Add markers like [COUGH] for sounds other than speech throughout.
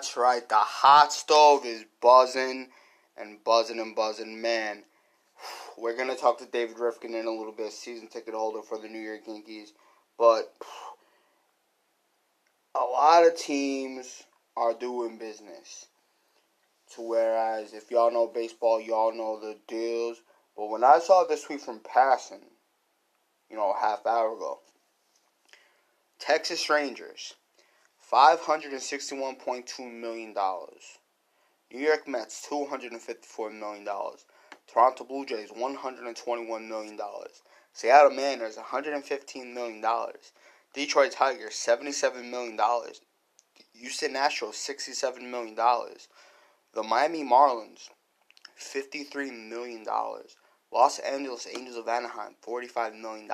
That's right. The hot stove is buzzing and buzzing and buzzing. Man, we're going to talk to David Rifkin in a little bit, season ticket holder for the New York Yankees. But a lot of teams are doing business. To whereas, if y'all know baseball, y'all know the deals. But when I saw this tweet from Passan, you know, a half hour ago, Texas Rangers $561.2 million. New York Mets, $254 million. Toronto Blue Jays, $121 million. Seattle Mariners, $115 million. Detroit Tigers, $77 million. Houston Astros, $67 million. The Miami Marlins, $53 million. Los Angeles Angels of Anaheim, $45 million.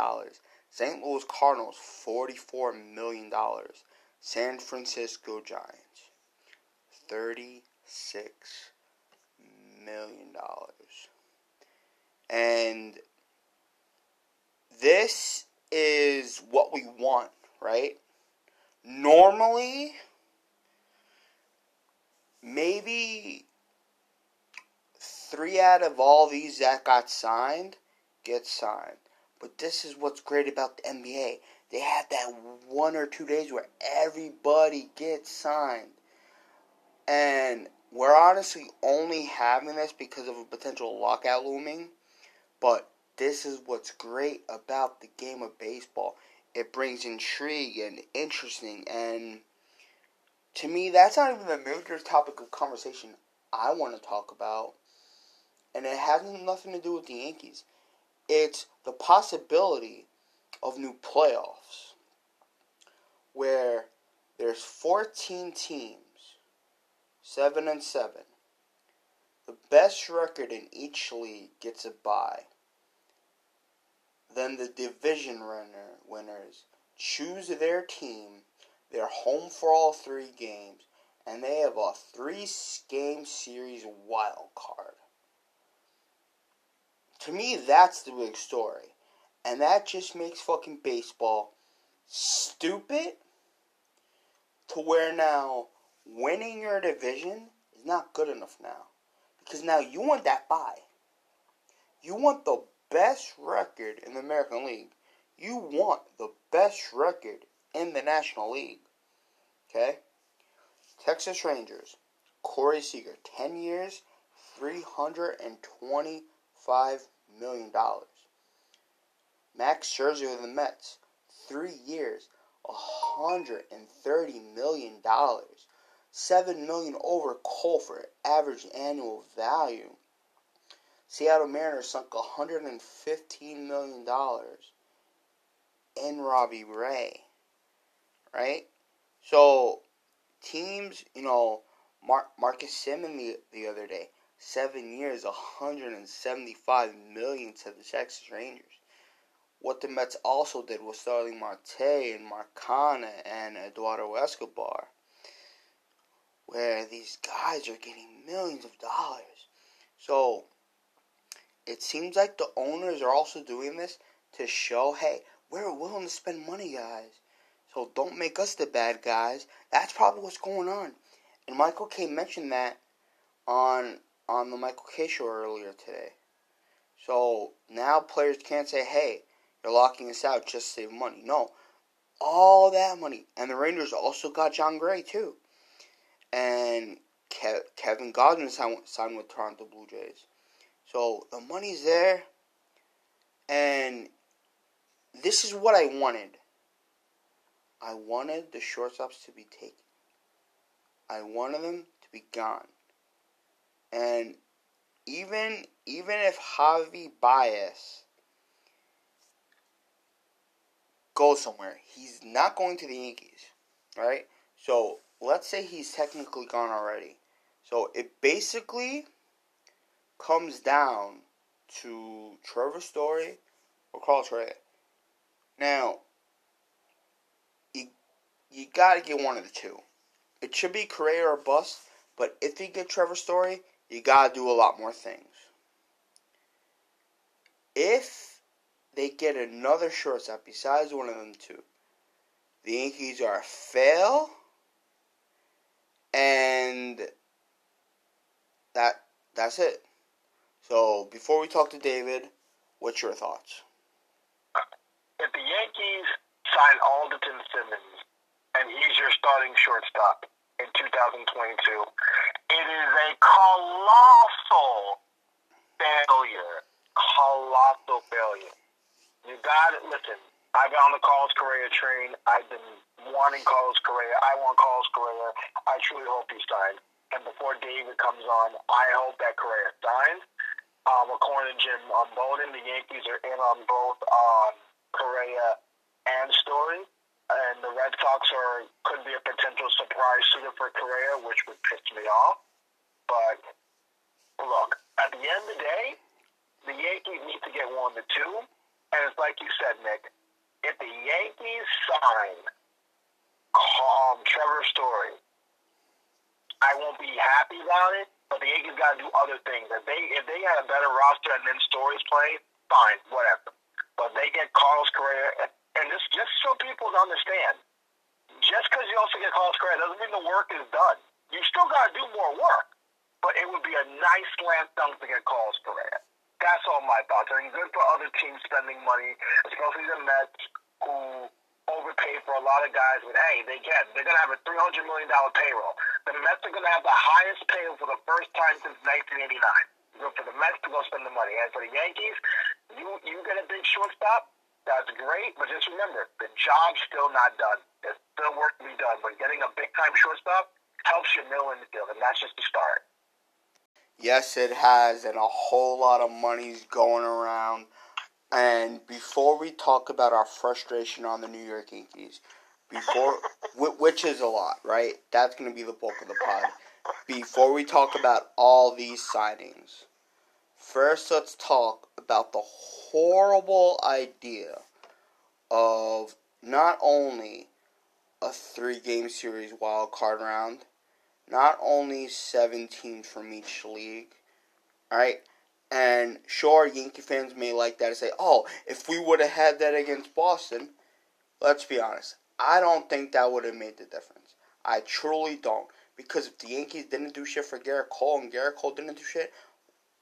St. Louis Cardinals, $44 million. San Francisco Giants, $36 million. And this is what we want, right? Normally, maybe three out of all these that got signed get signed. But this is what's great about the NBA they have that one or two days where everybody gets signed. And we're honestly only having this because of a potential lockout looming. But this is what's great about the game of baseball. It brings intrigue and interesting and to me that's not even the major topic of conversation I want to talk about. And it has nothing to do with the Yankees. It's the possibility of new playoffs where there's 14 teams, 7 and 7. The best record in each league gets a bye. Then the division runner winners choose their team. They're home for all three games, and they have a three game series wild card. To me, that's the big story. And that just makes fucking baseball stupid to where now winning your division is not good enough now. Because now you want that bye. You want the best record in the American League. You want the best record in the National League. Okay? Texas Rangers, Corey Seager, 10 years, $325 million. Max Scherzer of the Mets, three years, $130 million. 7 million over for average annual value. Seattle Mariners sunk $115 million in Robbie Ray. Right? So, teams, you know, Mar- Marcus Semien the, the other day, seven years, 175 million to the Texas Rangers. What the Mets also did was Starling Marte and Mark Canha and Eduardo Escobar, where these guys are getting millions of dollars. So it seems like the owners are also doing this to show, hey, we're willing to spend money, guys. So don't make us the bad guys. That's probably what's going on. And Michael Kay mentioned that on on the Michael Kay show earlier today. So now players can't say, hey, they're locking us out just to save money. No. All that money. And the Rangers also got Jon Gray, too. And Ke- Kevin signed, signed with Toronto Blue Jays. So the money's there. And this is what I wanted. I wanted the shortstops to be taken. I wanted them to be gone. And even even if Javi Baez go somewhere. He's not going to the Yankees, right? So let's say he's technically gone already. So it basically comes down to Trevor Story or Carlos Correa. Now, you you gotta get one of the two. It should be Correa or bust, but if you get Trevor Story, you gotta do a lot more things. If they get another shortstop besides one of them two. The Yankees are a fail And that that's it. So before we talk to David, what's your thoughts? If the Yankees sign Andrelton Simmons and he's your starting shortstop in 2022, it is a colossal failure. Colossal failure. You got it. Listen, I've been on the Carlos Correa train. I've been wanting Carlos Correa. I want Carlos Correa. I truly hope he signs. And before David comes on, I hope that Correa signs. Um, according to Jim um, Bowden, the Yankees are in on both um, Correa and Story. And the Red Sox are could be a potential surprise suitor for Correa, which would piss me off. But look, at the end of the day, the Yankees need to get one to two. It's like you said, Nick, if the Yankees sign um, Trevor Story, I won't be happy about it. But the Yankees got to do other things. If they if they had a better roster and then Story's playing, fine, whatever. But they get Carlos Correa, and, and just just so people understand, just because you also get Carlos Correa doesn't mean the work is done. You still got to do more work. But it would be a nice slam dunk to get Carlos Correa. That's all my thoughts. I think good for other teams spending money, especially the Mets, who overpay for a lot of guys. But hey, they get they're gonna have a three hundred million dollar payroll. The Mets are gonna have the highest payroll for the first time since 1989. Good for the Mets to go spend the money, and for the Yankees, you you get a big shortstop. That's great, but just remember, the job's still not done. There's still work to be done. But getting a big time shortstop helps your middle infield, and that's just the start. Yes, it has, and a whole lot of money's going around. And before we talk about our frustration on the New York Yankees, before [LAUGHS] which is a lot, right? That's going to be the bulk of the pod. Before we talk about all these signings, first let's talk about the horrible idea of not only a three-game series wild card round not only seven teams from each league, right? And sure, Yankee fans may like that and say, oh, if we would have had that against Boston, let's be honest, I don't think that would have made the difference. I truly don't. Because if the Yankees didn't do shit for Gerrit Cole and Gerrit Cole didn't do shit,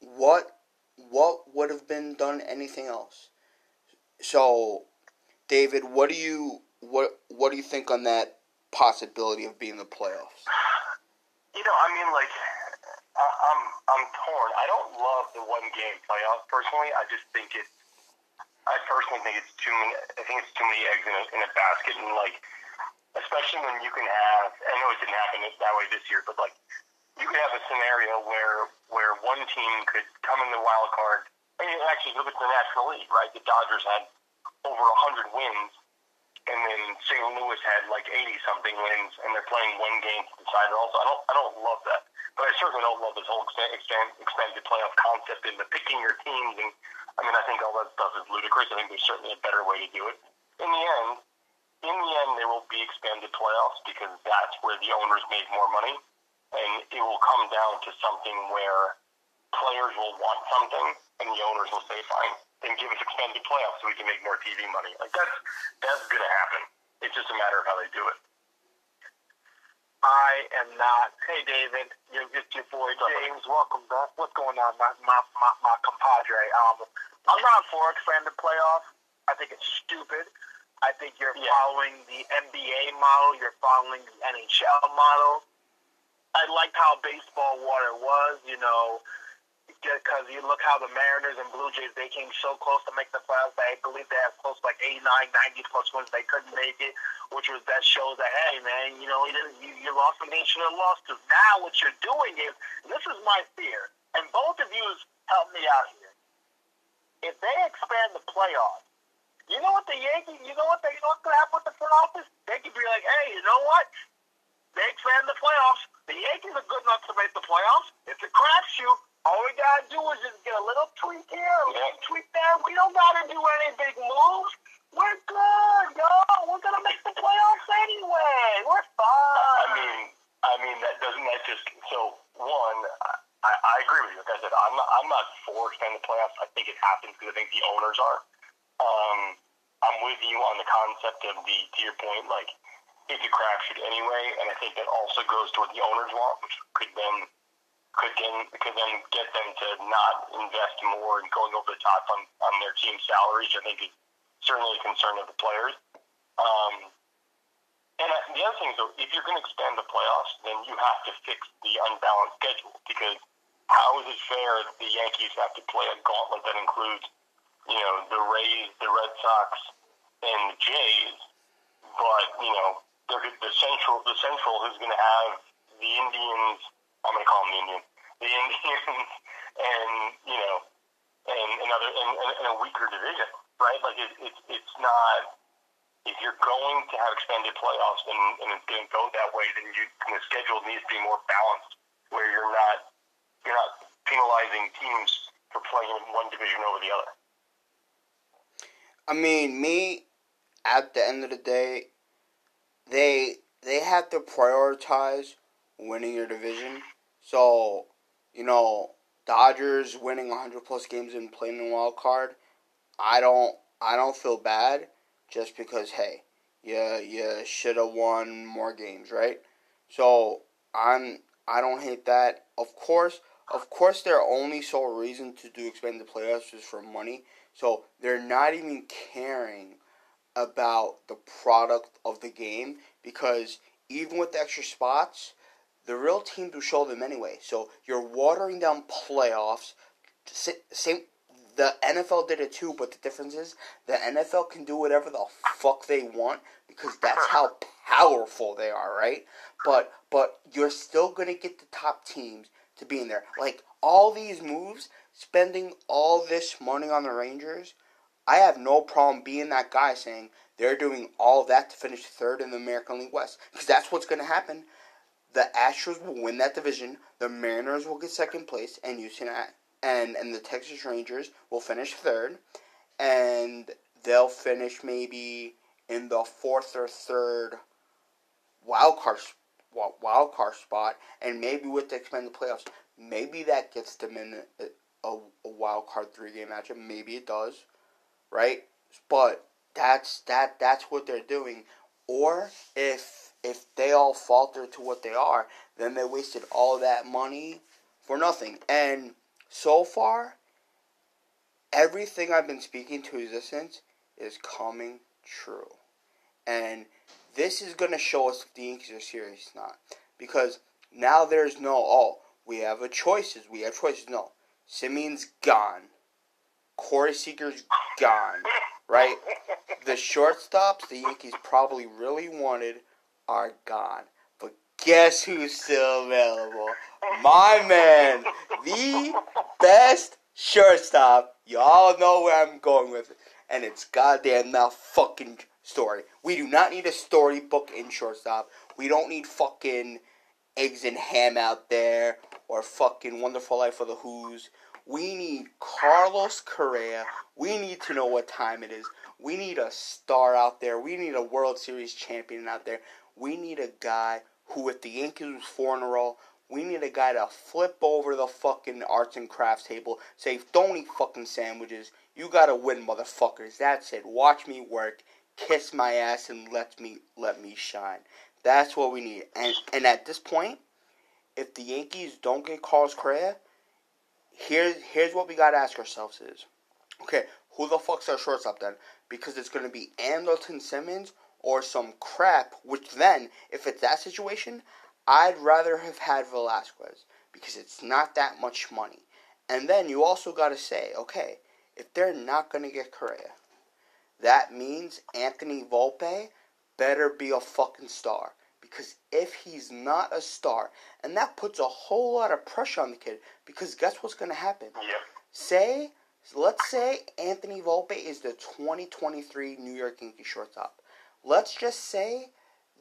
what what would have been done anything else? So, David, what do you what what do you think on that possibility of being the playoffs? You know, I mean, like, I'm I'm torn. I don't love the one game playoff personally. I just think it's. I personally think it's too many. I think it's too many eggs in a, in a basket, and like, especially when you can have. I know it didn't happen that way this year, but like, you could have a scenario where where one team could come in the wild card. I mean, actually, look at the National League, right? The Dodgers had over a hundred wins and then St. Louis had like 80 something wins, and they're playing one game to decide it. Also, I don't, I don't love that, but I certainly don't love this whole expand, expand, expanded playoff concept and the picking your teams. And I mean, I think all that stuff is ludicrous. I think there's certainly a better way to do it. In the end, in the end, there will be expanded playoffs because that's where the owners make more money, and it will come down to something where players will want something, and the owners will say, "Fine." And give us expanded playoffs so we can make more TV money. Like that's that's going to happen. It's just a matter of how they do it. I am not. Hey, David, you're just your boy James. Welcome back. What's going on, my my my, my compadre? Um, I'm not for expanded playoffs. I think it's stupid. I think you're yeah. following the NBA model. You're following the NHL model. I liked how baseball water was. You know, because you look how the Mariners and Blue Jays they came so close to make the playoffs. I believe they have close to like 89, 90 plus wins. They couldn't make it, which was that shows that hey man, you know you didn't you, you lost they should have lost. Because now what you're doing is this is my fear, and both of you help me out here. If they expand the playoffs, you know what the Yankees, you know what they, you know what's gonna happen with the front office? They could be like, hey, you know what? They expand the playoffs. The Yankees are good enough to make the playoffs. It's a crapshoot. All we gotta do is just get a little tweak here, a little tweak there. We don't gotta do any big moves. We're good, yo. We're gonna make the playoffs anyway. We're fine. I mean, I mean that doesn't that just so one. I, I agree with you. Like I said, I'm not, I'm not for extended playoffs. I think it happens because I think the owners are. Um, I'm with you on the concept of the to your point, like it's a crapshoot anyway, and I think that also goes to what the owners want, which could then could then could then get them to not invest more in going over the top on, on their team salaries, I think is certainly a concern of the players. Um, and uh, the other thing is, if you're going to expand the playoffs, then you have to fix the unbalanced schedule because how is it fair that the Yankees have to play a gauntlet that includes, you know, the Rays, the Red Sox, and the Jays, but you know, they're the central the central who's going to have the Indians. I'm going to call them the Indians. The Indians, and you know, and another and, a weaker division, right? Like it, it, it's not. If you're going to have expanded playoffs and, and it's going to go that way, then you the schedule needs to be more balanced, where you're not you're not penalizing teams for playing in one division over the other. I mean, me, at the end of the day, they they have to prioritize winning your division. So, you know, Dodgers winning 100 plus games and playing in wild card, I don't I don't feel bad just because hey, you you should have won more games, right? So, I'm I don't hate that. Of course, of course their only sole reason to do expand the playoffs is for money. So, they're not even caring about the product of the game because even with the extra spots, the real teams will show them anyway. So you're watering down playoffs. Same, the NFL did it too, but the difference is the NFL can do whatever the fuck they want because that's how powerful they are, right? But but you're still gonna get the top teams to be in there. Like all these moves, spending all this money on the Rangers I have no problem being that guy saying they're doing all that to finish third in the American League West because that's what's going to happen. The Astros will win that division. The Mariners will get second place, and Houston uh, and and the Texas Rangers will finish third, and they'll finish maybe in the fourth or third wild card wild card spot, and maybe with the expanded playoffs, maybe that gets them in a, a, a wild card three game matchup. Maybe it does right? But that's that that's what they're doing. Or if if they all falter to what they are, then they wasted all that money for nothing. And so far, everything I've been speaking to existence is coming true. And this is going to show us if the Yankees are serious or not. Because now there's no, oh, we have a choices. We have choices. No. Semien's gone. Corey Seager's gone, right? The shortstops the Yankees probably really wanted are gone. But guess who's still available? My man, the best shortstop. Y'all know where I'm going with it. And it's goddamn now fucking story. We do not need a storybook in shortstop. We don't need fucking eggs and ham out there or fucking wonderful life for the Who's. We need Carlos Correa. We need to know what time it is. We need a star out there. We need a World Series champion out there. We need a guy who, if the Yankees was four in a row, we need a guy to flip over the fucking arts and crafts table, say, don't eat fucking sandwiches. You gotta win, motherfuckers. That's it. Watch me work, kiss my ass, and let me let me shine. That's what we need. And and at this point, if the Yankees don't get Carlos Correa, here's here's what we gotta ask ourselves is, okay, who the fuck's our shortstop then? Because it's gonna be Andrelton Simmons or some crap. Which then, if it's that situation, I'd rather have had Velazquez because it's not that much money. And then you also gotta say, okay, if they're not gonna get Correa, that means Anthony Volpe better be a fucking star. Because if he's not a star, and that puts a whole lot of pressure on the kid, because guess what's going to happen? Yep. Say, let's say Anthony Volpe is the 2023 New York Yankees shortstop. Let's just say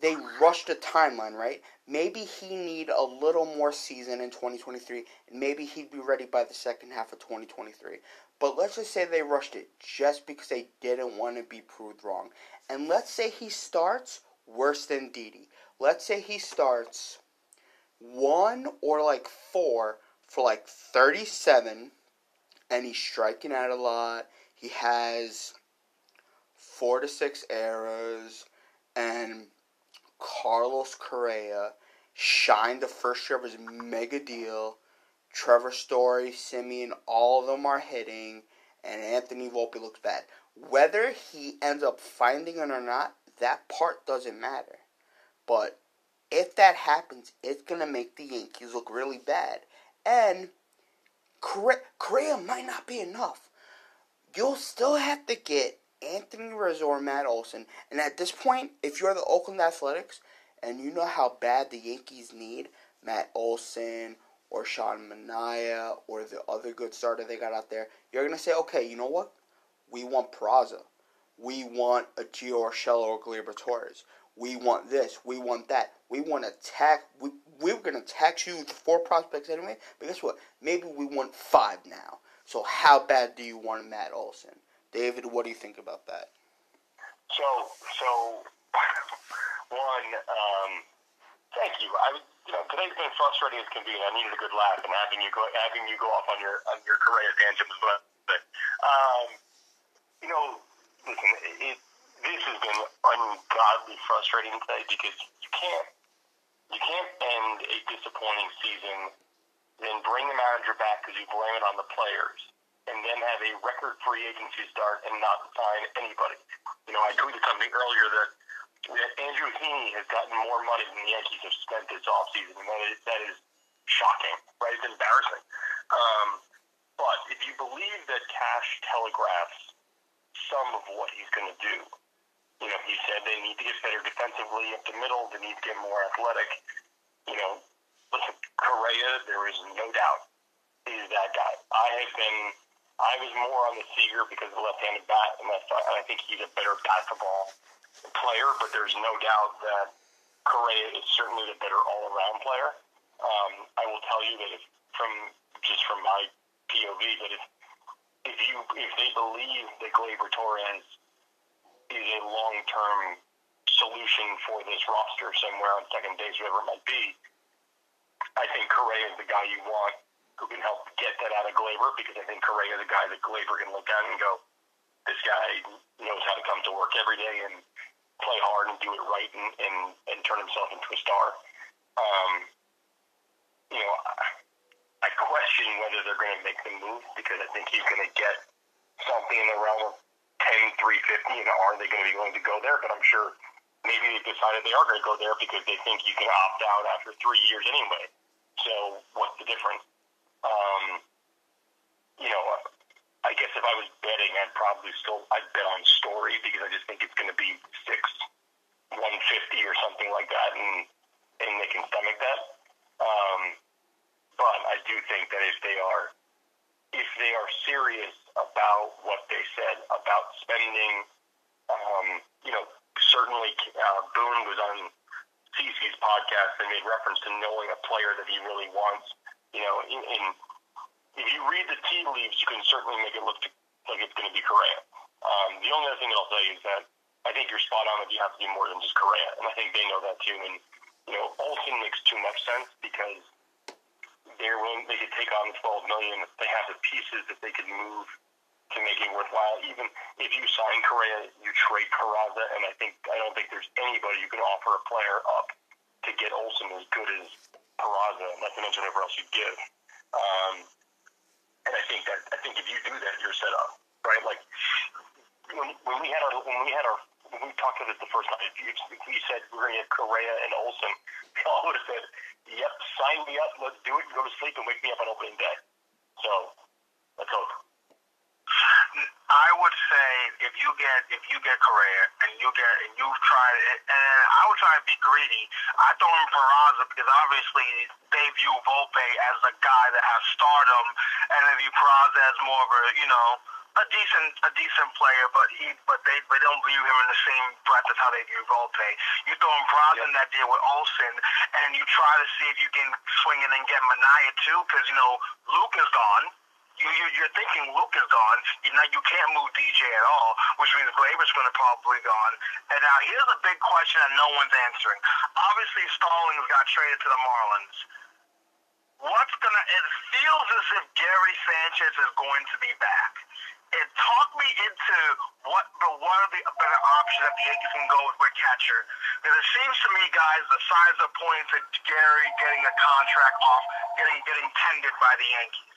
they rushed the timeline, right? Maybe he need a little more season in 2023, and maybe he'd be ready by the second half of 2023. But let's just say they rushed it just because they didn't want to be proved wrong. And let's say he starts worse than Didi let's say he starts one or like four for like 37 and he's striking out a lot. He has four to six errors and Carlos Correa shined the first year of his mega deal. Trevor Story, Semien, all of them are hitting, and Anthony Volpe looks bad. Whether he ends up finding it or not, that part doesn't matter. But if that happens, it's gonna make the Yankees look really bad. And Correa might not be enough. You'll still have to get Anthony Rizzo Matt Olson. And at this point, if you're the Oakland Athletics and you know how bad the Yankees need Matt Olson or Sean Manaea or the other good starter they got out there, you're going to say, okay, you know what? We want Peraza. We want a Gio Urshela or Gleyber Torres. We want this. We want that. We want to tax. We, we were going to tax you to four prospects anyway. But guess what? Maybe we want five now. So how bad do you want Matt Olson? David, what do you think about that? So, so [LAUGHS] one, um, thank you. I, you know, today's been frustrating as can be. I needed a good laugh, and having you go, having you go off on your on your Correa tangent was well. But, um, you know, listen, it, this has been ungodly frustrating today because you can't you can't end a disappointing season, then bring the manager back because you blame it on the players and then have a record free agency start and not sign anybody. You know, I tweeted something earlier that, that Andrew Heaney has gotten more money than the Yankees have spent this offseason, and that is, that is shocking, right? It's embarrassing. Um, but if you believe that cash telegraphs some of what he's going to do, you know, he said they need to get better defensively up the middle, they need to get more athletic. You know, listen, Correa, there is no doubt, he's that guy. I have been I was more on the Seager because of the left-handed bat, and I think he's a better basketball player. But there's no doubt that Correa is certainly the better all-around player. Um, I will tell you that if, from just from my POV, that if if you if they believe that Gleyber Torres is a long-term solution for this roster somewhere on second base, whatever it might be, I think Correa is the guy you want who can help get that out of Gleyber because I think Correa is a guy that Gleyber can look at and go, this guy knows how to come to work every day and play hard and do it right and, and, and turn himself into a star. Um, you know, I, I question whether they're going to make the move because I think he's going to get something in the realm of 10, 350, and are they going to be willing to go there? But I'm sure maybe they've decided they are going to go there because they think you can opt out after three years anyway. So what's the difference? Um, you know, I guess if I was betting, I'd probably still I'd bet on Story because I just think it's going to be six, one fifty or something like that, and and they can stomach that. Um, but I do think that if they are if they are serious about what they said about spending, um, you know, certainly uh, Boone was on CC's podcast and made reference to knowing a player that he really wants you know, in, in if you read the tea leaves, you can certainly make it look like it's going to be Correa. Um, the only other thing that I'll say is that I think you're spot on that you have to do more than just Correa, and I think they know that too. And you know, Olson makes too much sense because they're willing, they could take on 12 million. They have the pieces that they could move to make it worthwhile. Even if you sign Correa, you trade Peraza, and I think I don't think there's anybody you can offer a player up to get Olson as good as Peraza, not to mention whatever else you give. Um, and I think that I think if you do that, you're set up, right? Like when, when we had our when we had our when we talked about this the first night, if, if we said we are going to get Correa and Olson, [LAUGHS] we all would have said, "Yep, sign me up, let's do it, go to sleep, and wake me up on opening day." So let's hope. I would say if you get if you get Correa and you get and you try and I would try to be greedy. I throw in Peraza because obviously they view Volpe as a guy that has stardom, and they view Peraza as more of a you know a decent a decent player, but he but they they don't view him in the same breath as how they view Volpe. You throw in Peraza yep. in that deal with Olson, and you try to see if you can swing in and get Manaea too, because you know Luke is gone you, you, you're thinking Luke is gone. Know, you can't move DJ at all, which means Gleyber's going to probably gone. And now here's a big question that no one's answering. Obviously, Stallings got traded to the Marlins. What's gonna? It feels as if Gary Sanchez is going to be back. It talked me into what the what are the better options that the Yankees can go with with catcher? Because it seems to me, guys, the signs are pointing to Gary getting a contract off, getting getting tendered by the Yankees.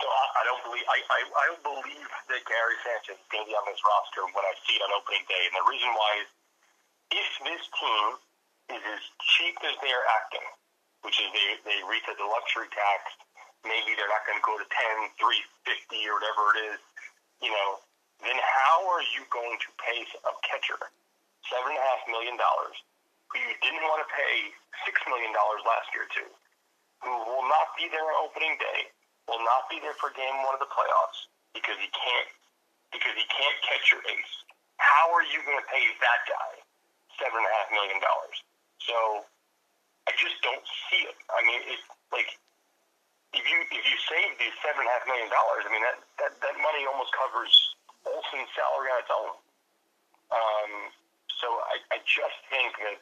So I, I don't believe I, I, I don't believe that Gary Sanchez is going to be on this roster when I see it on opening day, and the reason why is if this team is as cheap as they are acting, which is they they reset the luxury tax, maybe they're not going to go to ten, three fifty or whatever it is, you know, then how are you going to pay a catcher seven and a half million dollars who you didn't want to pay six million dollars last year to, who will not be there on opening day, will not be there for game one of the playoffs because he can't because he can't catch your ace. How are you going to pay that guy seven and a half million dollars? So I just don't see it. I mean, it's like if you if you save these seven and a half million dollars, I mean that, that that money almost covers Olson's salary on its own. Um, so I, I just think that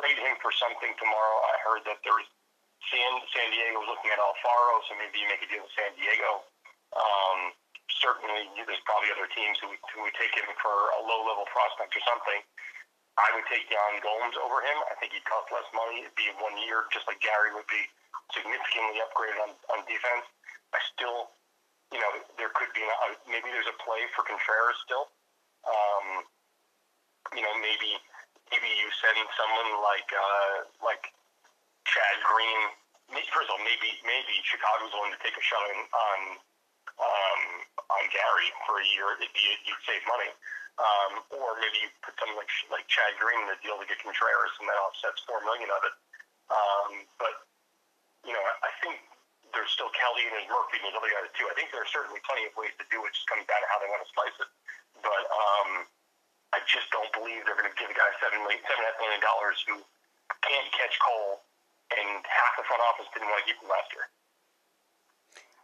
trade him for something tomorrow. I heard that there was San San Diego was looking at Alfaro, so maybe you make a deal with San Diego. Um, certainly, there's probably other teams who, who would take him for a low level prospect or something. I would take Yan Gomes over him. I think he'd cost less money. It'd be one year, just like Gary would be significantly upgraded on, on defense. I still, you know, there could be an, maybe there's a play for Contreras still. Um, you know, maybe maybe you send someone like uh, like Chad Green. First of all, maybe maybe Chicago's willing to take a shot on on, um, on Gary for a year. It'd be you'd save money. Um, or maybe you put something like like Chad Green in the deal to get Contreras, and that offsets four million of it. Um, but you know, I think there's still Kelly and there's Murphy and there's other guys too. I think there are certainly plenty of ways to do it. Just coming down to how they want to slice it. But um, I just don't believe they're going to give a guy seven million, seven and a half million dollars who can't catch Cole, and half the front office didn't want to keep him last year.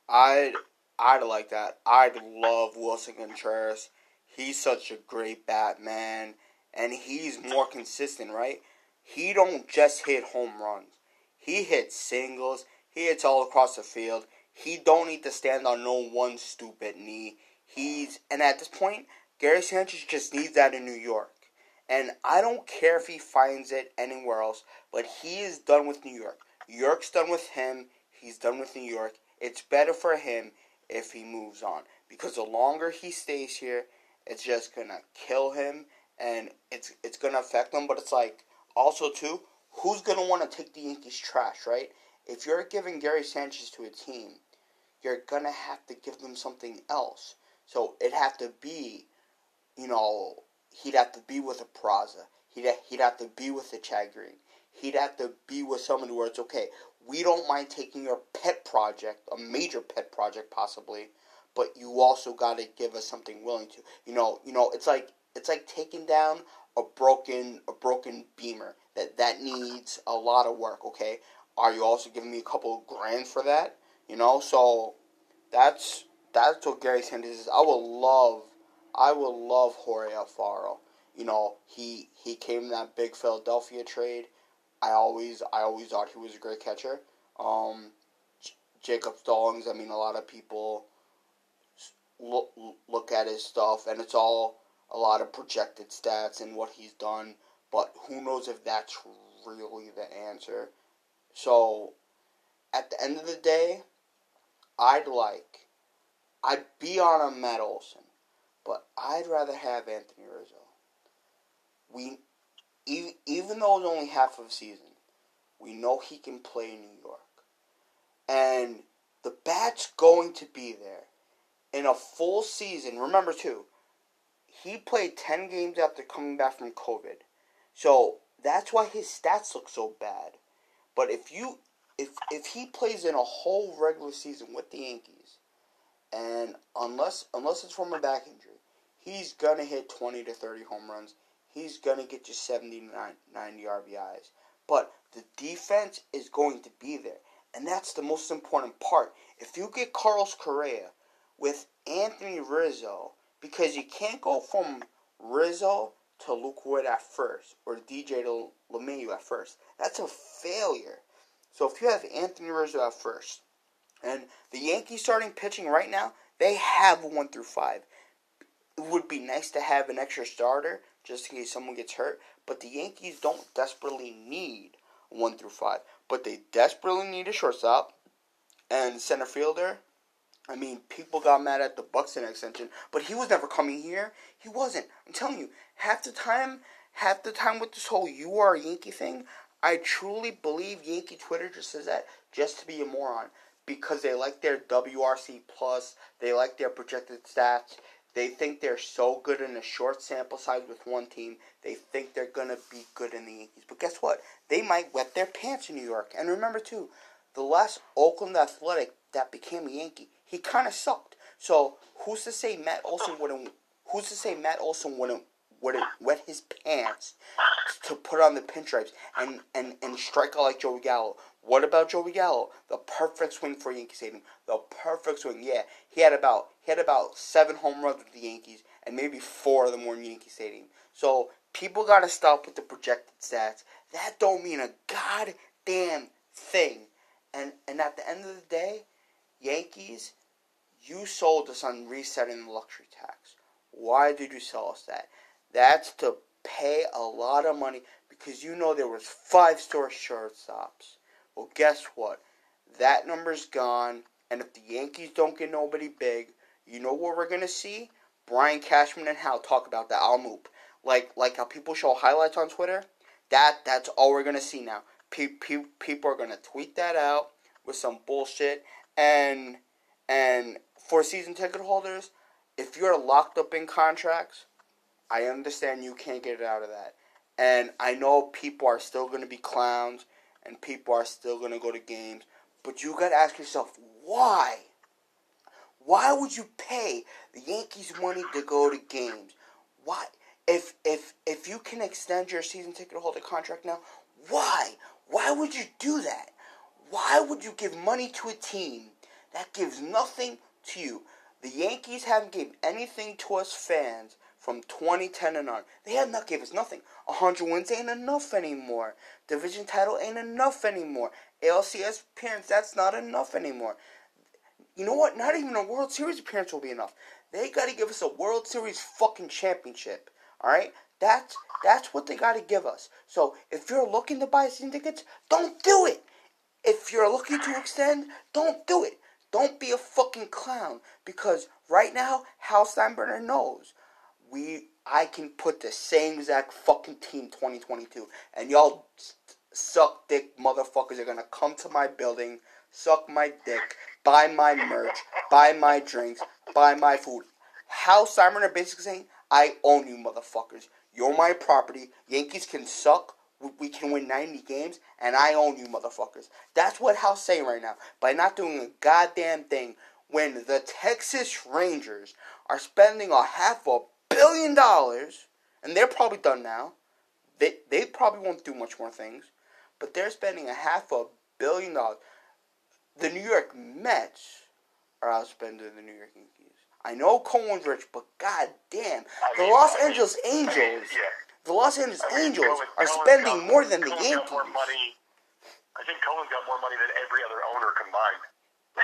I'd I'd like that. I'd love Willson Contreras he's such a great Batman, and he's more consistent, right? He don't just hit home runs. He hits singles. He hits all across the field. He don't need to stand on no one stupid knee. He's and at this point, Gary Sanchez just needs that in New York. And I don't care if he finds it anywhere else, but he is done with New York. New York's done with him. He's done with New York. It's better for him if he moves on because the longer he stays here, it's just gonna kill him and it's it's gonna affect him. But it's like also too, who's gonna want to take the Yankees trash, right? If you're giving Gary Sanchez to a team, you're gonna have to give them something else. So it'd have to be, you know, he'd have to be with a Peraza. He'd he'd have to be with a Chad Green. He'd have to be with someone where it's okay. We don't mind taking your pet project, a major pet project possibly, but you also got to give us something willing to. You know, you know, it's like it's like taking down a broken a broken beamer that that needs a lot of work. Okay, are you also giving me a couple of grand for that? You know, so that's that's what Gary Sanchez is. I would love, I would love Jorge Alfaro. You know, he he came in that big Philadelphia trade. I always I always thought he was a great catcher. Um, J- Jacob Stallings. I mean, a lot of people look look at his stuff, and it's all a lot of projected stats and what he's done. But who knows if that's really the answer? So, at the end of the day, I'd like, I'd be on a Matt Olson, but I'd rather have Anthony Rizzo. We, even, even though it's only half of a season, we know he can play in New York. And the bat's going to be there in a full season, remember too, he played 10 games after coming back from COVID. So that's why his stats look so bad. But if you if if he plays in a whole regular season with the Yankees, and unless unless it's from a back injury, he's gonna hit 20 to 30 home runs. He's gonna get you 70 90 RBIs. But the defense is going to be there. And that's the most important part. If you get Carlos Correa, with Anthony Rizzo because you can't go from Rizzo to Luke Voit at first or DJ to LeMahieu at first. That's a failure. So if you have Anthony Rizzo at first, and the Yankees starting pitching right now, They have one through five. It would be nice to have an extra starter just in case someone gets hurt, but the Yankees don't desperately need one through five. But they desperately need a shortstop and center fielder. I mean, people got mad at the Buxton extension, but he was never coming here. He wasn't. I'm telling you, half the time, half the time with this whole "you are a Yankee" thing, I truly believe Yankee Twitter just says that just to be a moron because they like their WRC plus, they like their projected stats. They think they're so good in a short sample size with one team. They think they're gonna be good in the Yankees. But guess what? They might wet their pants in New York. And remember too, the last Oakland Athletic that became a Yankee, he kind of sucked. So who's to say Matt Olson wouldn't? Who's to say Matt Olson wouldn't wouldn't wet his pants to put on the pinstripes and and and strike out like Joey Gallo? What about Joey Gallo? The perfect swing for Yankee Stadium. The perfect swing. Yeah, he had about he had about seven home runs with the Yankees, and maybe four of them were in Yankee Stadium. So people gotta stop with the projected stats. That don't mean a goddamn thing. And and at the end of the day, Yankees, you sold us on resetting the luxury tax. Why did you sell us that? That's to pay a lot of money because you know there was five star shortstops. Well, guess what? That number's gone, and if the Yankees don't get nobody big, you know what we're gonna see? Brian Cashman and Hal talk about that Almoop. Like like how people show highlights on Twitter. That that's all we're gonna see now. Pe- pe- people are gonna tweet that out with some bullshit, and and for season ticket holders, if you're locked up in contracts, I understand you can't get it out of that. And I know people are still gonna be clowns, and people are still gonna go to games, but you gotta ask yourself why. Why would you pay the Yankees money to go to games? Why? If if if you can extend your season ticket holder contract now, why? Why would you do that? Why would you give money to a team that gives nothing to you? The Yankees haven't given anything to us fans from 2010 and on. They have not given us nothing. 100 wins ain't enough anymore. Division title ain't enough anymore. ALCS appearance, that's not enough anymore. You know what? Not even a World Series appearance will be enough. They got to give us a World Series fucking championship. All right? That's that's what they got to give us. So if you're looking to buy season tickets, don't do it. If you're looking to extend, don't do it. Don't be a fucking clown because right now Hal Steinbrenner knows we I can put the same exact fucking team 2022 and y'all suck dick motherfuckers are gonna come to my building, suck my dick, buy my merch, buy my drinks, buy my food. Hal Steinbrenner basically saying, I own you motherfuckers. You're my property. Yankees can suck. We can win 90 games, and I own you motherfuckers. That's what Hal's saying right now. By not doing a goddamn thing when the Texas Rangers are spending a half a billion dollars, and they're probably done now. They, they probably won't do much more things, but they're spending a half a billion dollars. The New York Mets are outspending the New York Yankees. I know Cohen's rich, but goddamn, the Los Angeles Angels, the Los Angeles Angels are spending more than the Yankees. More money. I think Cohen's got more money than every other owner combined. [LAUGHS]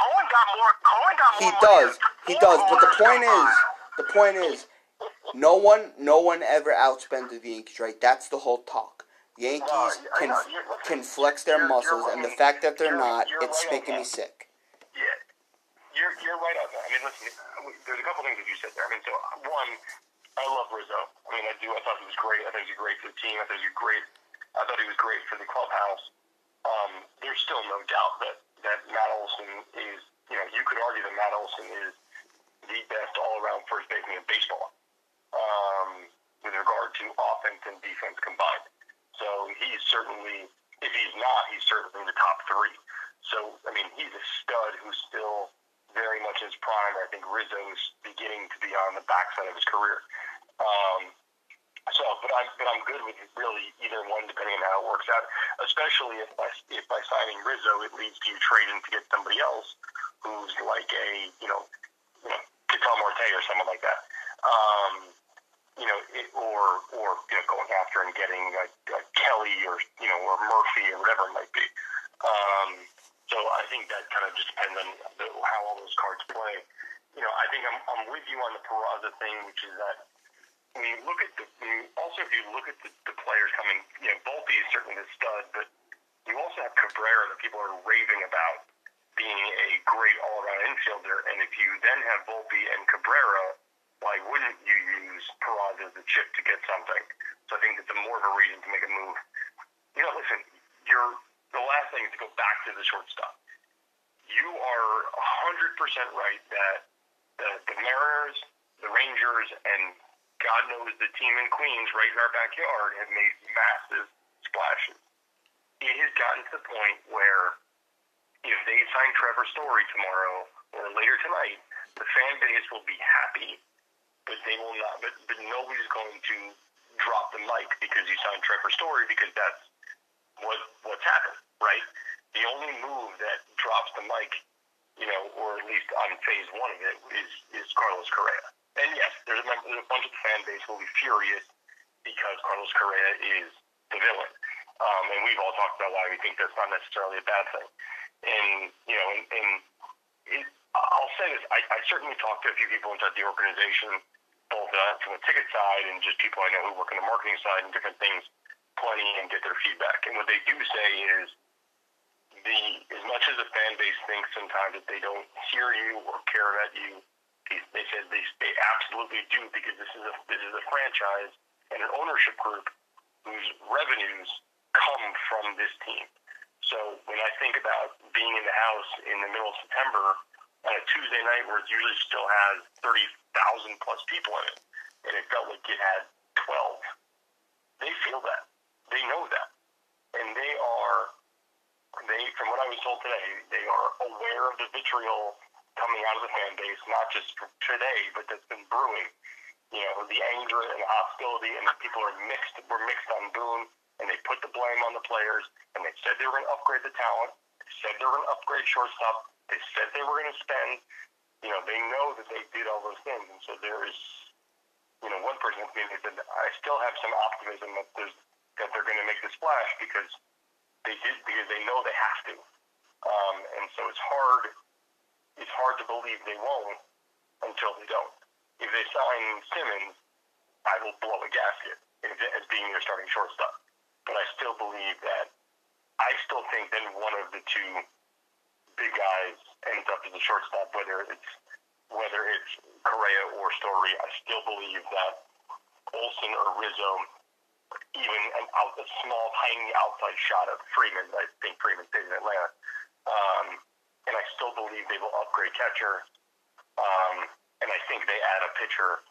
Cohen got more. Cohen got He more. money does, he does, but the point is, combined. The point is, no one, no one ever outspended the Yankees, right? That's the whole talk. Yankees No, I- I can can flex their muscles, and the fact that they're You're- not, you're it's right making me sick. Yeah, you're you're right on that. I mean, listen, there's a couple things that you said there. I mean, so one, I love Rizzo. I mean, I do. I thought he was great. I think he's great for the team. I thought he was great. I thought he was great for the clubhouse. Um, there's still no doubt that that Matt Olson is. You know, you could argue that Matt Olson is the best all-around first baseman in baseball um, with regard to offense and defense combined. So he's certainly, if he's not, he's certainly in the top three. So I mean, he's a stud who's still very much his prime. I think Rizzo is beginning to be on the backside of his career. Um, so, but I'm but I'm good with really either one, depending on how it works out. Especially if by if by signing Rizzo, it leads to you trading to get somebody else who's like a you know, you know, Ketel Marte or someone like that. Um, you know, it, or or you know, going after and getting like, like Kelly or you know, or Murphy or whatever it might be. Um, so I think that kind of just depends on the, how all those cards play. You know, I think I'm, I'm with you on the Peraza thing, which is that when you look at the, also if you look at the, the players coming, you know, Volpe is certainly the stud, but you also have Cabrera that people are raving about being a great all-around infielder, and if you then have Volpe and Cabrera, why wouldn't you use Peraza as a chip to get something? So I think it's a more of a reason to make a move. You know, listen, you're the last thing is to go back to the shortstop. You are 100% right that the, the Mariners, the Rangers, and God knows the team in Queens right in our backyard have made massive splashes. It has gotten to the point where if they sign Trevor Story tomorrow or later tonight, the fan base will be happy, but they will not. But, but nobody's going to drop the mic because you signed Trevor Story because that's what what's happened, right? The only move that drops the mic, you know, or at least on phase one of it, is is Carlos Correa. And yes, there's a, there's a bunch of the fan base will be furious because Carlos Correa is the villain. Um, and we've all talked about why we think that's not necessarily a bad thing. And you know, and, and it, I'll say this: I, I certainly talked to a few people inside the organization, both uh, from the ticket side and just people I know who work on the marketing side and different things plenty and get their feedback. And what they do say is the as much as the fan base thinks sometimes that they don't hear you or care about you, they said they they absolutely do because this is a this is a franchise and an ownership group whose revenues come from this team. So when I think about being in the house in the middle of September on a Tuesday night where it usually still has thirty thousand plus people in it, and it felt like it had twelve, they feel that they know that, and they are they from what I was told today, they are aware of the vitriol coming out of the fan base, not just today, but that's been brewing. You know, the anger and the hostility, and the people are mixed. Were mixed on Boone, and they put the blame on the players, and they said they were going to upgrade the talent. They said they were going to upgrade shortstop. They said they were going to spend. You know, they know that they did all those things, and so there is. You know, one person said, "I still have some optimism that there's that they're going to make the splash because they did because they know they have to. Um, and so it's hard. It's hard to believe they won't until they don't. If they sign Simmons, I will blow a gasket as being their starting shortstop. But I still believe that. I still think that one of the two big guys ends up as a shortstop, whether it's whether it's Correa or Story. I still believe that Olson or Rizzo even an out a small tiny outside shot of Freeman. I think Freeman stays in Atlanta, um, and I still believe they will upgrade catcher. Um, and I think they add a pitcher.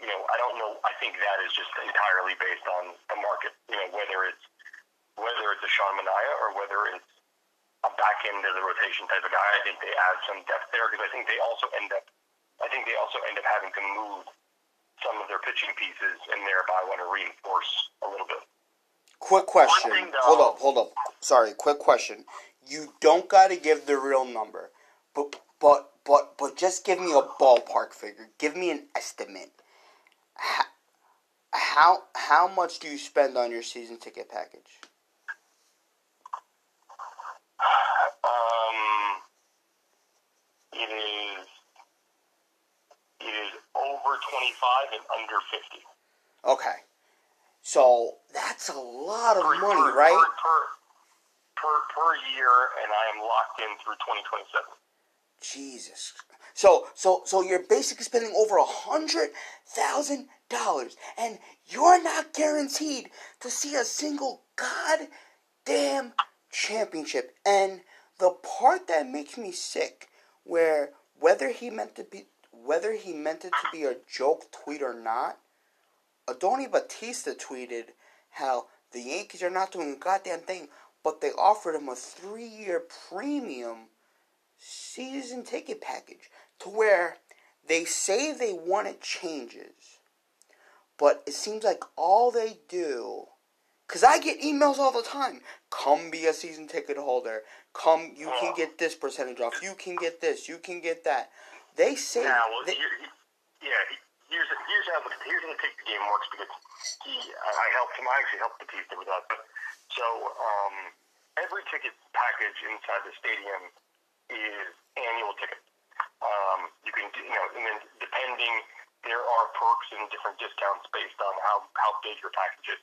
You know, I don't know. I think that is just entirely based on the market. You know, whether it's whether it's a Sean Manaea or whether it's a back end of the rotation type of guy. I think they add some depth there because I think they also end up. I think they also end up having to move some of their pitching pieces and thereby want to reinforce a little bit. Quick question. Thing, though, hold up, hold up. Sorry, quick question. You don't got to give the real number, but but but but just give me a ballpark figure. Give me an estimate. How how, much do you spend on your season ticket package? Um, it is it is over 25 and under 50. Okay. So that's a lot of per, money, per, right? Per, per, per year, and I am locked in through 2027. Jesus. So so so you're basically spending over a hundred thousand dollars, and you're not guaranteed to see a single goddamn championship. And the part that makes me sick, where whether he meant to be whether he meant it to be a joke tweet or not, Adoni Batista tweeted how the Yankees are not doing a goddamn thing, but they offered him a three year premium season ticket package to where they say they want it changes, but it seems like all they do. Cause I get emails all the time. Come be a season ticket holder. Come, you can get this percentage off. You can get this. You can get that. They say. Yeah, well, they, yeah. Here's here's how the here's how the ticket game works because he I helped him. I actually helped the Batista with that. So um, every ticket package inside the stadium is annual ticket. Um, you can, you know, and then depending, there are perks and different discounts based on how how big your package is.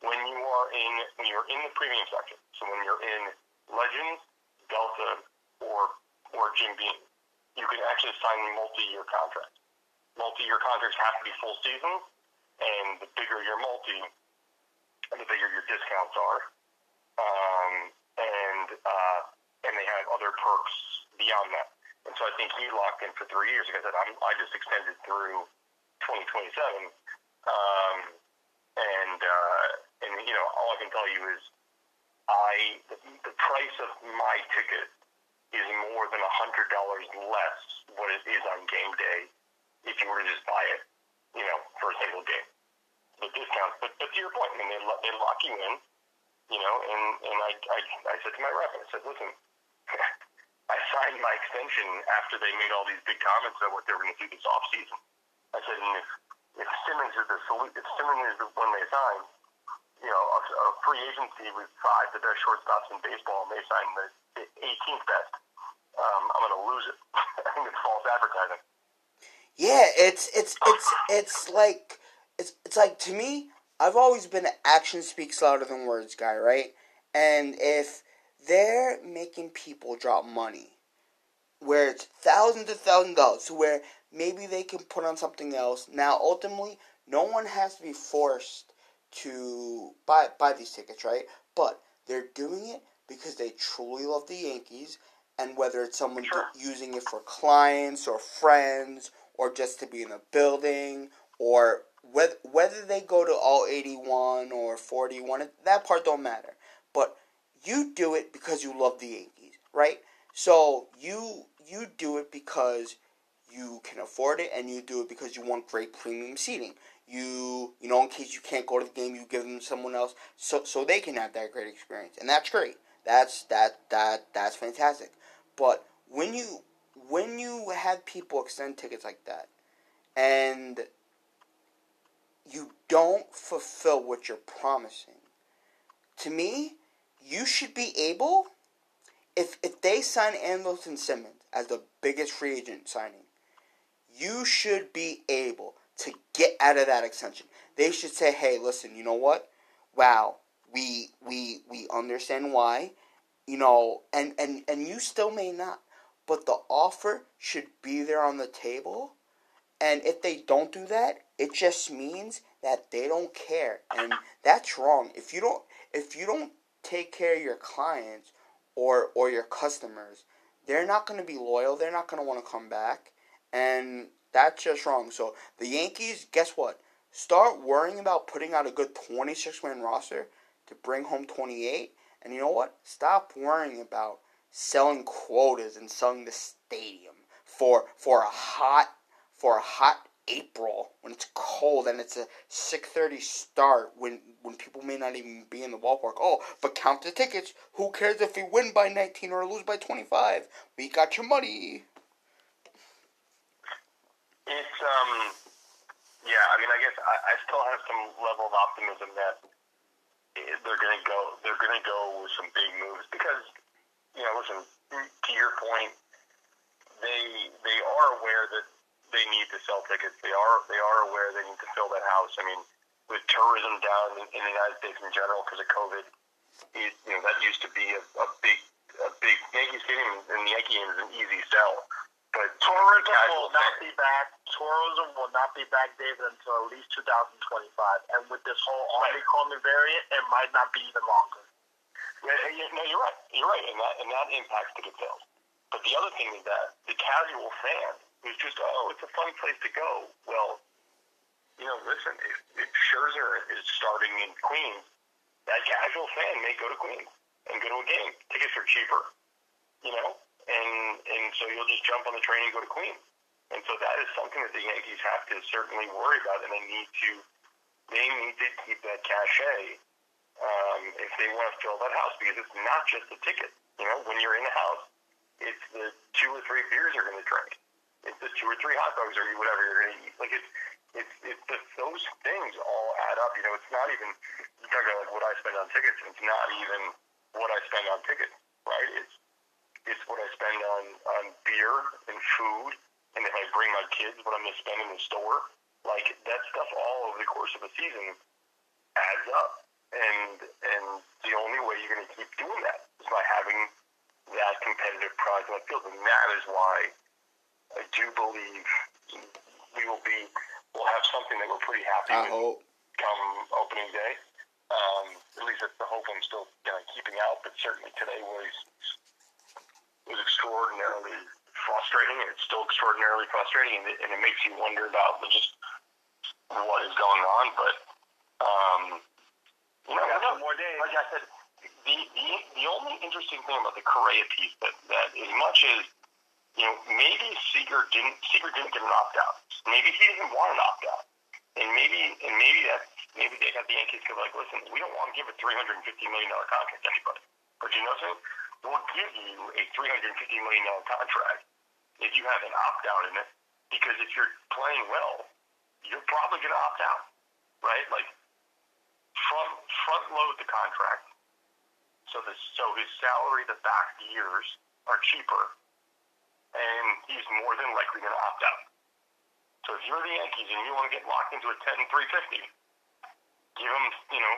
When you are in when you're in the premium section, so when you're in Legends, Delta, or or Jim Beam, you can actually sign multi-year contracts. Multi-year contracts have to be full seasons, and the bigger your multi, the bigger your discounts are. Um, and uh, and they have other perks beyond that. And so I think he locked in for three years. Like I said, I'm, I just extended through 2027. Um, and uh, and you know, all I can tell you is, I the, the price of my ticket is more than a hundred dollars less what it is on game day if you were to just buy it, you know, for a single game. The discounts, but, but to your point, I mean, they they lock you in, you know, and and I I, I said to my rep, I said, listen. [LAUGHS] I signed my extension after they made all these big comments about what they were going to do this off season. I said, and if, if Simmons is the if Simmons is the one they sign, you know, a, a free agency with five the best shortstops in baseball, and they sign the, the 18th best, um, I'm going to lose it. [LAUGHS] I think it's false advertising. Yeah, it's it's it's it's like it's it's like to me, I've always been an action speaks louder than words guy, right? And if they're making people drop money where it's thousands and thousands of dollars to where maybe they can put on something else. Now, ultimately, no one has to be forced to buy buy these tickets, right? But they're doing it because they truly love the Yankees, and whether it's someone Sure. using it for clients or friends or just to be in the building or whether whether they go to all 81 or 41, that part don't matter. But you do it because you love the Yankees, right? So you you do it because you can afford it, and you do it because you want great premium seating. You you know in case you can't go to the game, you give them someone else so so they can have that great experience, and that's great. That's that that that's fantastic. But when you when you have people extend tickets like that, and you don't fulfill what you're promising, to me, you should be able if if they sign Andrelton Simmons as the biggest free agent signing, you should be able to get out of that extension. They should say, "Hey, listen, you know what? Wow, we we we understand why, you know, and and and you still may not, but the offer should be there on the table." And if they don't do that, it just means that they don't care, and that's wrong. If you don't, if you don't take care of your clients or or your customers, they're not going to be loyal. They're not going to want to come back, and that's just wrong. So the Yankees, guess what? Start worrying about putting out a good twenty six man roster to bring home twenty eight, and you know what? Stop worrying about selling quotas and selling the stadium for for a hot for a hot April when it's cold and it's a six thirty start when when people may not even be in the ballpark. Oh, but count the tickets. Who cares if we win by nineteen or lose by twenty five? We got your money. It's um, yeah. I mean, I guess I, I still have some level of optimism that they're going to go. They're going to go with some big moves because you know, listen. To your point, they they are aware that they need to sell tickets. They are they are aware they need to fill that house. I mean, with tourism down in, in the United States in general because of COVID, it, you know that used to be a, a big a big Yankee Stadium and the Yankee is an easy sell. But Tourism will not be back. Tourism will not be back, David, until at least 2025. And with this whole Right. Omicron variant, it might not be even longer. Yeah, yeah, no, you're right. You're right, and that and that impacts ticket sales. But the other thing is that the casual fan who's just oh, it's a fun place to go. Well, you know, listen, if, if Scherzer is starting in Queens, that casual fan may go to Queens and go to a game. Tickets are cheaper, you know, and and so you'll just jump on the train and go to Queens. And so that is something that the Yankees have to certainly worry about, and they need to they need to keep that cachet um, if they want to fill that house because it's not just the ticket. You know, when you're in the house, it's the two or three beers you're going to drink. It's the two or three hot dogs or whatever you're going to eat. Like it's it's it's the, those things all add up. You know, it's not even you talk about like what I spend on tickets. It's not even what I spend on tickets, right? It's It's what I spend on on beer and food, and if I bring my kids, what I'm going to spend in the store. Like that stuff, all over the course of a season, adds up. And and the only way you're going to keep doing that is by having that competitive product on the field, and that is why I do believe we will be we'll have something that we're pretty happy I with hope. come opening day. Um, at least that's the hope I'm still kind of keeping out. But certainly today was was extraordinarily frustrating, and it's still extraordinarily frustrating, and it, and it makes you wonder about just what is going on. But um, you know, We got who some knows? more days. like I said, the, the the only interesting thing about the Correa piece that that as much as you know, maybe Seager didn't Seager didn't get an opt out. Maybe he didn't want an opt out, and maybe and maybe that maybe they got the Yankees be like, listen, we don't want to give a three hundred and fifty million dollar contract to anybody, but you know something? We'll give you a three hundred and fifty million dollar contract if you have an opt out in it, because if you're playing well, you're probably to opt out, right? Like front front load the contract, so the so his salary the back years are cheaper and he's more than likely going to opt out. So if you're the Yankees and you want to get locked into a 10 350, give him, you know,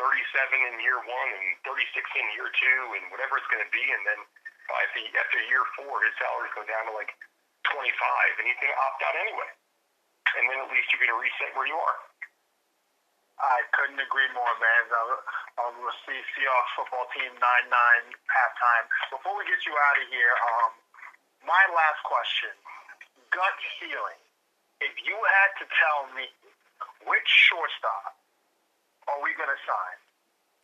37 in year one and 36 in year two and whatever it's going to be. And then by the, after year four, his salaries go down to like 25 and he's going to opt out anyway. And then at least you're going to reset where you are. I couldn't agree more, man. We'll see Seahawks football team 9-9 halftime. Before we get you out of here, um, my last question, gut feeling. If you had to tell me which shortstop are we going to sign,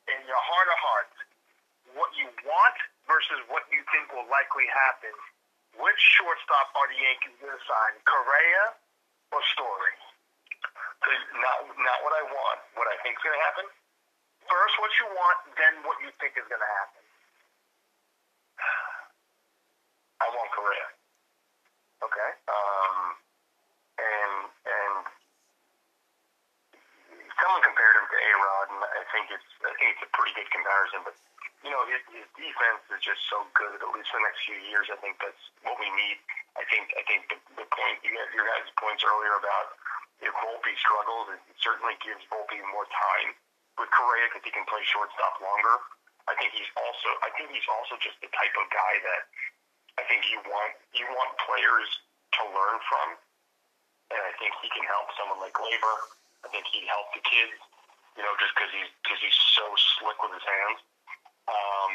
in your heart of hearts, what you want versus what you think will likely happen, which shortstop are the Yankees going to sign, Correa or Story? So not, not what I want, what I think is going to happen. First, what you want, then what you think is going to happen. I. Okay. Um, and and someone compared him to A Rod, and I think it's I think it's a pretty good comparison. But you know, his, his defense is just so good. At least for the next few years, I think that's what we need. I think I think the, the point you guys, your guys' points earlier about if Volpe struggles, it certainly gives Volpe more time with Correa because he can play shortstop longer. I think he's also I think he's also just the type of guy that I think you want you want players to learn from, and I think he can help someone like Gleyber. I think he'd help the kids, you know, just because he's because he's so slick with his hands. Um,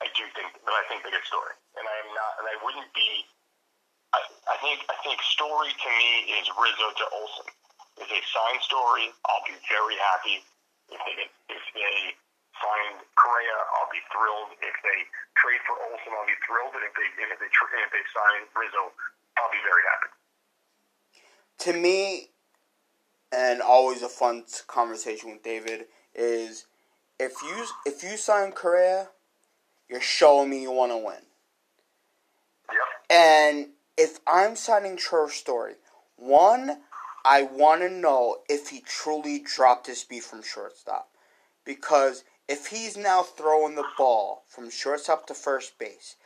I do think, but I think they get Story, and I am not, and I wouldn't be. I, I think I think Story to me is Rizzo to Olson. If they sign Story, I'll be very happy. If they if they sign Correa, I'll be thrilled. If they trade for Olson, I'll be thrilled. And if they and if they tra- and if they sign Rizzo, I'll be very happy. to me, and always a fun conversation with David is if you if you sign Correa, you're showing me you want to win. Yep. And if I'm signing Trevor Story, one, I want to know if he truly dropped his speed from shortstop. Because if he's now throwing the ball from shortstop to first base,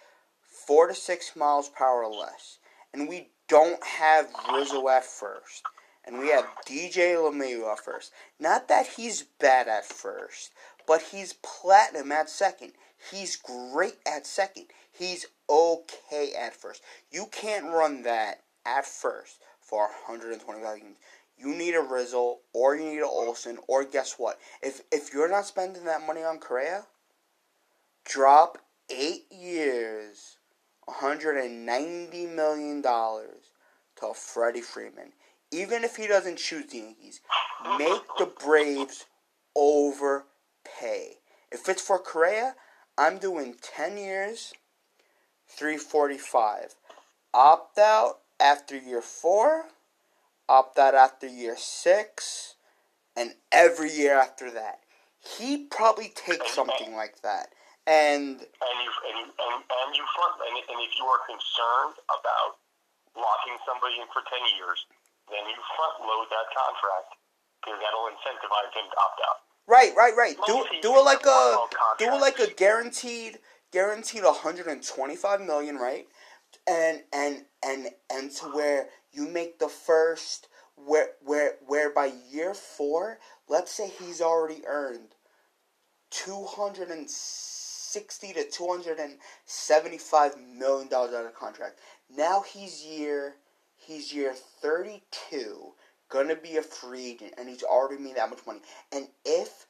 four to six miles per hour less, and we don't have Rizzo at first, and we have DJ LeMahieu at first. Not that he's bad at first, but he's platinum at second. He's great at second. He's okay at first. You can't run that at first for 125 games. You need a Rizzo or you need a Olson or guess what? If if you're not spending that money on Correa, drop eight years, 190 million dollars to Freddie Freeman. Even if he doesn't choose the Yankees, make the Braves overpay. If it's for Correa, I'm doing 10 years, 345. Opt out after year four, opt out after year six, and every year after that. He probably takes something like that. And and you and and, and you front and, and if you are concerned about locking somebody in for ten years, then you front load that contract because that'll incentivize him to opt out. right, right, right. Do do it like a do it like a guaranteed guaranteed 125 million, right? And and and and to where you make the first where where where by year 4, let's say he's already earned 260 to 275 million dollars out of contract. Now he's year he's year 32, gonna be a free agent, and he's already made that much money. And if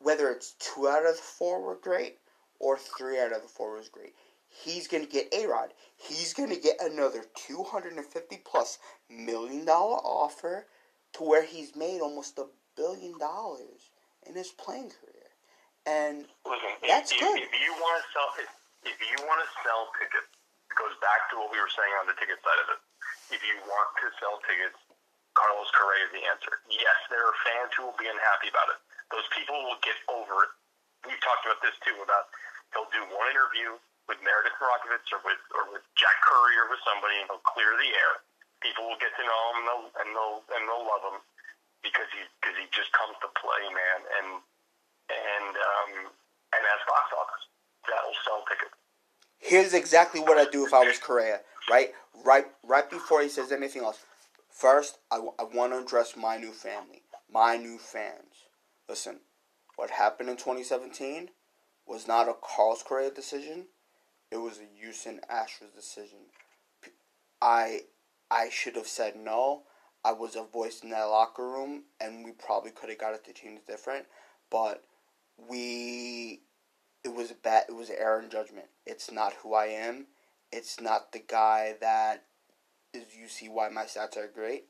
whether it's two out of the four were great or three out of the four was great, he's gonna get a Rod. He's gonna get another 250 plus million dollar offer to where he's made almost a billion dollars in his playing career. And Listen, That's if, good. If, if you want to sell, if, if you want to sell tickets, it goes back to what we were saying on the ticket side of it. If you want to sell tickets, Carlos Correa is the answer. Yes, there are fans who will be unhappy about it. Those people will get over it. We've talked about this too. About he'll do one interview with Meredith Marakovits or with or with Jack Curry or with somebody, and he'll clear the air. People will get to know him and they'll and they'll, and they'll love him because he because he just comes to play, man. And and um, and as box office, that'll sell tickets. here's exactly what I'd do if I was Correa, right? Right right before he says anything else. First, I, want to address my new family, my new fans. Listen, what happened in 2017 was not a Carlos Correa decision. It was a Houston Astros decision. I I should have said no. I was a voice in that locker room, and we probably could have got it to change different. But we it was a bad it was an error in judgment. It's not who I am. It's not the guy that is you see why my stats are great.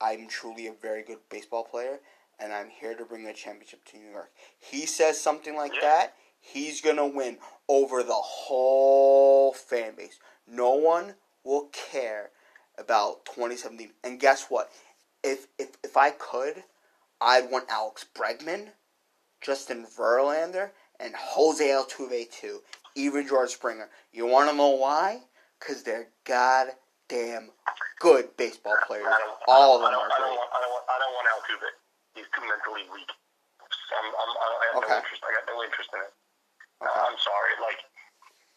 I'm truly a very good baseball player and I'm here to bring a championship to New York. He says something like that, he's gonna win over the whole fan base. No one will care about 2017. And guess what? If if if I could, I'd want Alex Bregman, Justin Verlander, and Jose Altuve too. Even George Springer. You want to know why? Because they're goddamn good baseball players. All of them are I don't, great. want, I don't want. I don't want Altuve. He's too mentally weak. I'm, I'm, I have Okay. no interest. I got no interest in it. I'm sorry. Like,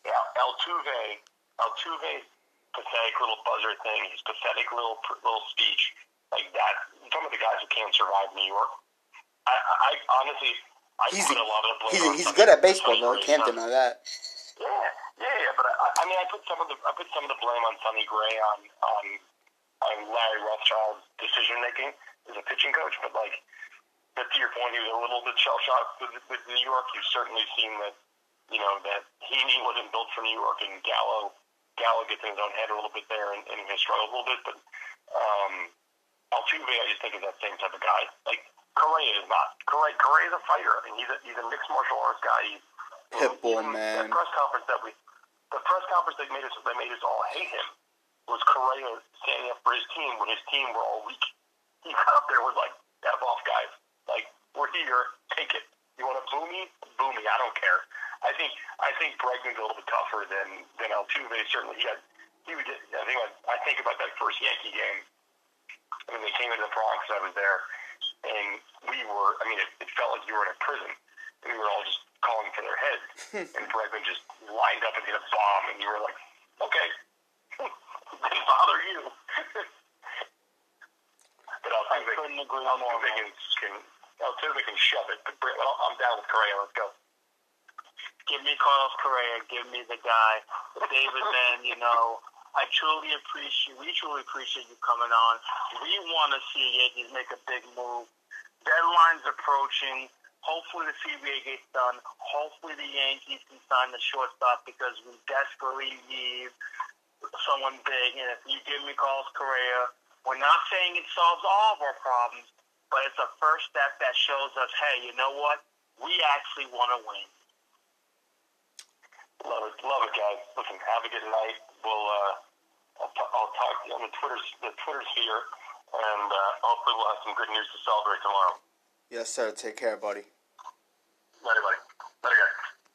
yeah, Altuve, Altuve's pathetic little buzzer thing, his pathetic little little speech, like that. Some of the guys who can't survive New York. I, I, honestly, I He's put a lot of the blame. he's, on he's good at baseball though. Can't deny that. Yeah, yeah, yeah. But I, I mean, I put some of the I put some of the blame on Sonny Gray on on on Larry Rothschild's decision making as a pitching coach. But like, but to your point, he was a little bit shell shocked with, with New York. You've certainly seen that, you know, that he, he wasn't built for New York, and Gallo Gallo gets in his own head a little bit there, and, and he struggled a little bit. But um, Altuve, I just think is that same type of guy. Like Correa is not. Correa Correa is a fighter. I mean, he's a he's a mixed martial arts guy. He's you know, Pitbull, even man. That press conference that we, the press conference that made us that made us all hate him was Correa standing up for his team when his team were all weak. He got up there and was like, "F off, guys! Like we're here, take it. You want to boo me? Boo me. I don't care." I think I think Bregman's a little bit tougher than than Altuve. Certainly, he had he would. I think I, I think about that first Yankee game when they came into the Bronx. I was there, and we were. I mean, it, it felt like you were in a prison. And we were all just calling for their heads, [LAUGHS] and Bregman just lined up and hit a bomb, and you were like, "Okay, [LAUGHS] didn't bother you." [LAUGHS] but Altuve, couldn't agree Altuve more, can, can Altuve can shove it. But Bre- well, I'm down with Correa. Let's go. Give me Carlos Correa. Give me the guy. David, man, you know, I truly appreciate, we truly appreciate you coming on. We want to see the Yankees make a big move. Deadline's approaching. Hopefully the CBA gets done. Hopefully the Yankees can sign the shortstop because we desperately need someone big. And if you give me Carlos Correa, we're not saying it solves all of our problems, but it's a first step that shows us, hey, you know what? We actually want to win. Love it, love it, guys. Listen, have a good night. We'll uh, I'll, t- I'll talk to you on the Twitter the Twitter sphere, and uh, hopefully we'll have some good news to celebrate tomorrow. Yes, sir. Take care, buddy. Bye, everybody.